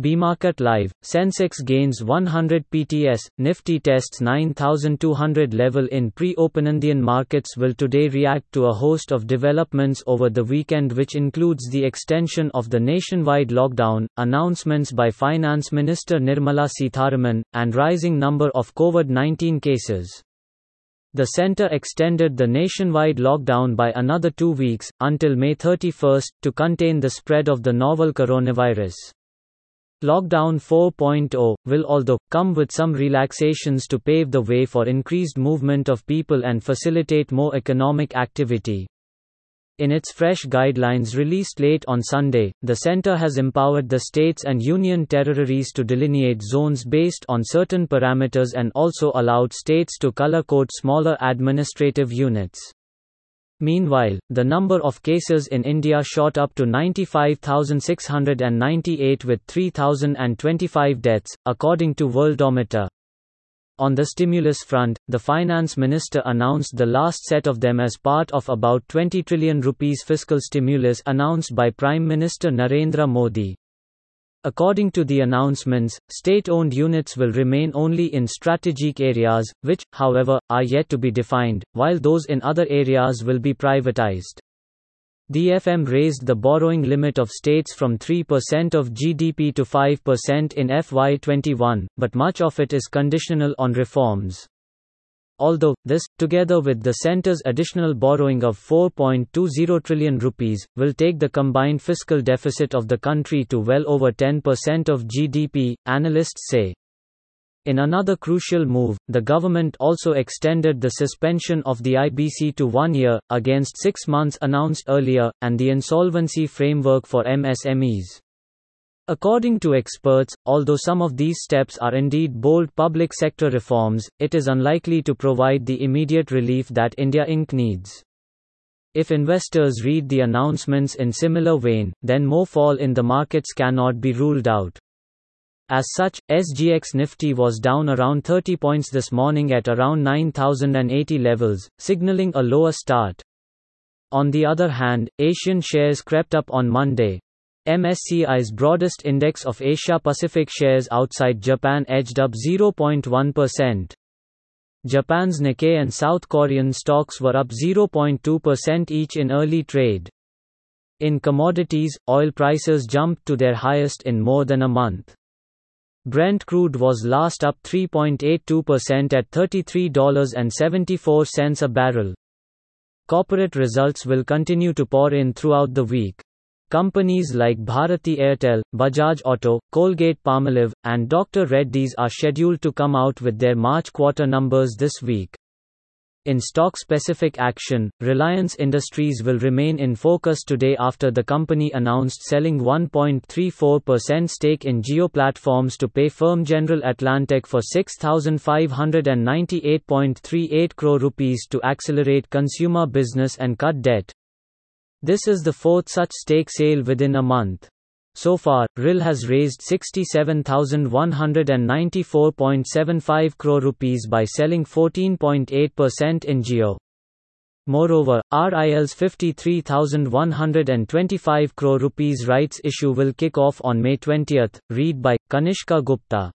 BMarket Live, Sensex gains 100 PTS, Nifty tests 9200 level in pre-open Indian markets will today react to a host of developments over the weekend which includes the extension of the nationwide lockdown, announcements by Finance Minister Nirmala Sitharaman, and rising number of COVID-19 cases. The center extended the nationwide lockdown by another two weeks, until May 31, to contain the spread of the novel coronavirus. Lockdown 4.0 will although come with some relaxations to pave the way for increased movement of people and facilitate more economic activity. In its fresh guidelines released late on Sunday, the center has empowered the states and union territories to delineate zones based on certain parameters and also allowed states to color code smaller administrative units. Meanwhile, the number of cases in India shot up to 95,698 with 3,025 deaths, according to Worldometer. On the stimulus front, the finance minister announced the last set of them as part of about 20 trillion rupees fiscal stimulus announced by Prime Minister Narendra Modi. According to the announcements, state owned units will remain only in strategic areas, which, however, are yet to be defined, while those in other areas will be privatized. The FM raised the borrowing limit of states from 3% of GDP to 5% in FY21, but much of it is conditional on reforms. Although, this, together with the centre's additional borrowing of 4.20 trillion rupees, will take the combined fiscal deficit of the country to well over 10% of GDP, analysts say. In another crucial move, the government also extended the suspension of the IBC to one year, against six months announced earlier, and the insolvency framework for MSMEs. According to experts, although some of these steps are indeed bold public sector reforms, it is unlikely to provide the immediate relief that India Inc. needs. If investors read the announcements in similar vein, then more fall in the markets cannot be ruled out. As such, SGX Nifty was down around 30 points this morning at around 9080 levels, signaling a lower start. On the other hand, Asian shares crept up on Monday, MSCI's broadest index of Asia Pacific shares outside Japan edged up 0.1%. Japan's Nikkei and South Korean stocks were up 0.2% each in early trade. In commodities, oil prices jumped to their highest in more than a month. Brent crude was last up 3.82% at $33.74 a barrel. Corporate results will continue to pour in throughout the week. Companies like Bharti Airtel, Bajaj Auto, Colgate Palmolive, and Dr. Reddy's are scheduled to come out with their March quarter numbers this week. In stock specific action, Reliance Industries will remain in focus today after the company announced selling 1.34% stake in Jio Platforms to pay firm General Atlantic for 6598.38 crore rupees to accelerate consumer business and cut debt. This is the fourth such stake sale within a month. So far, RIL has raised 67,194.75 crore rupees by selling 14.8% in Jio. Moreover, RIL's 53,125 crore rupees rights issue will kick off on May 20, read by Kanishka Gupta.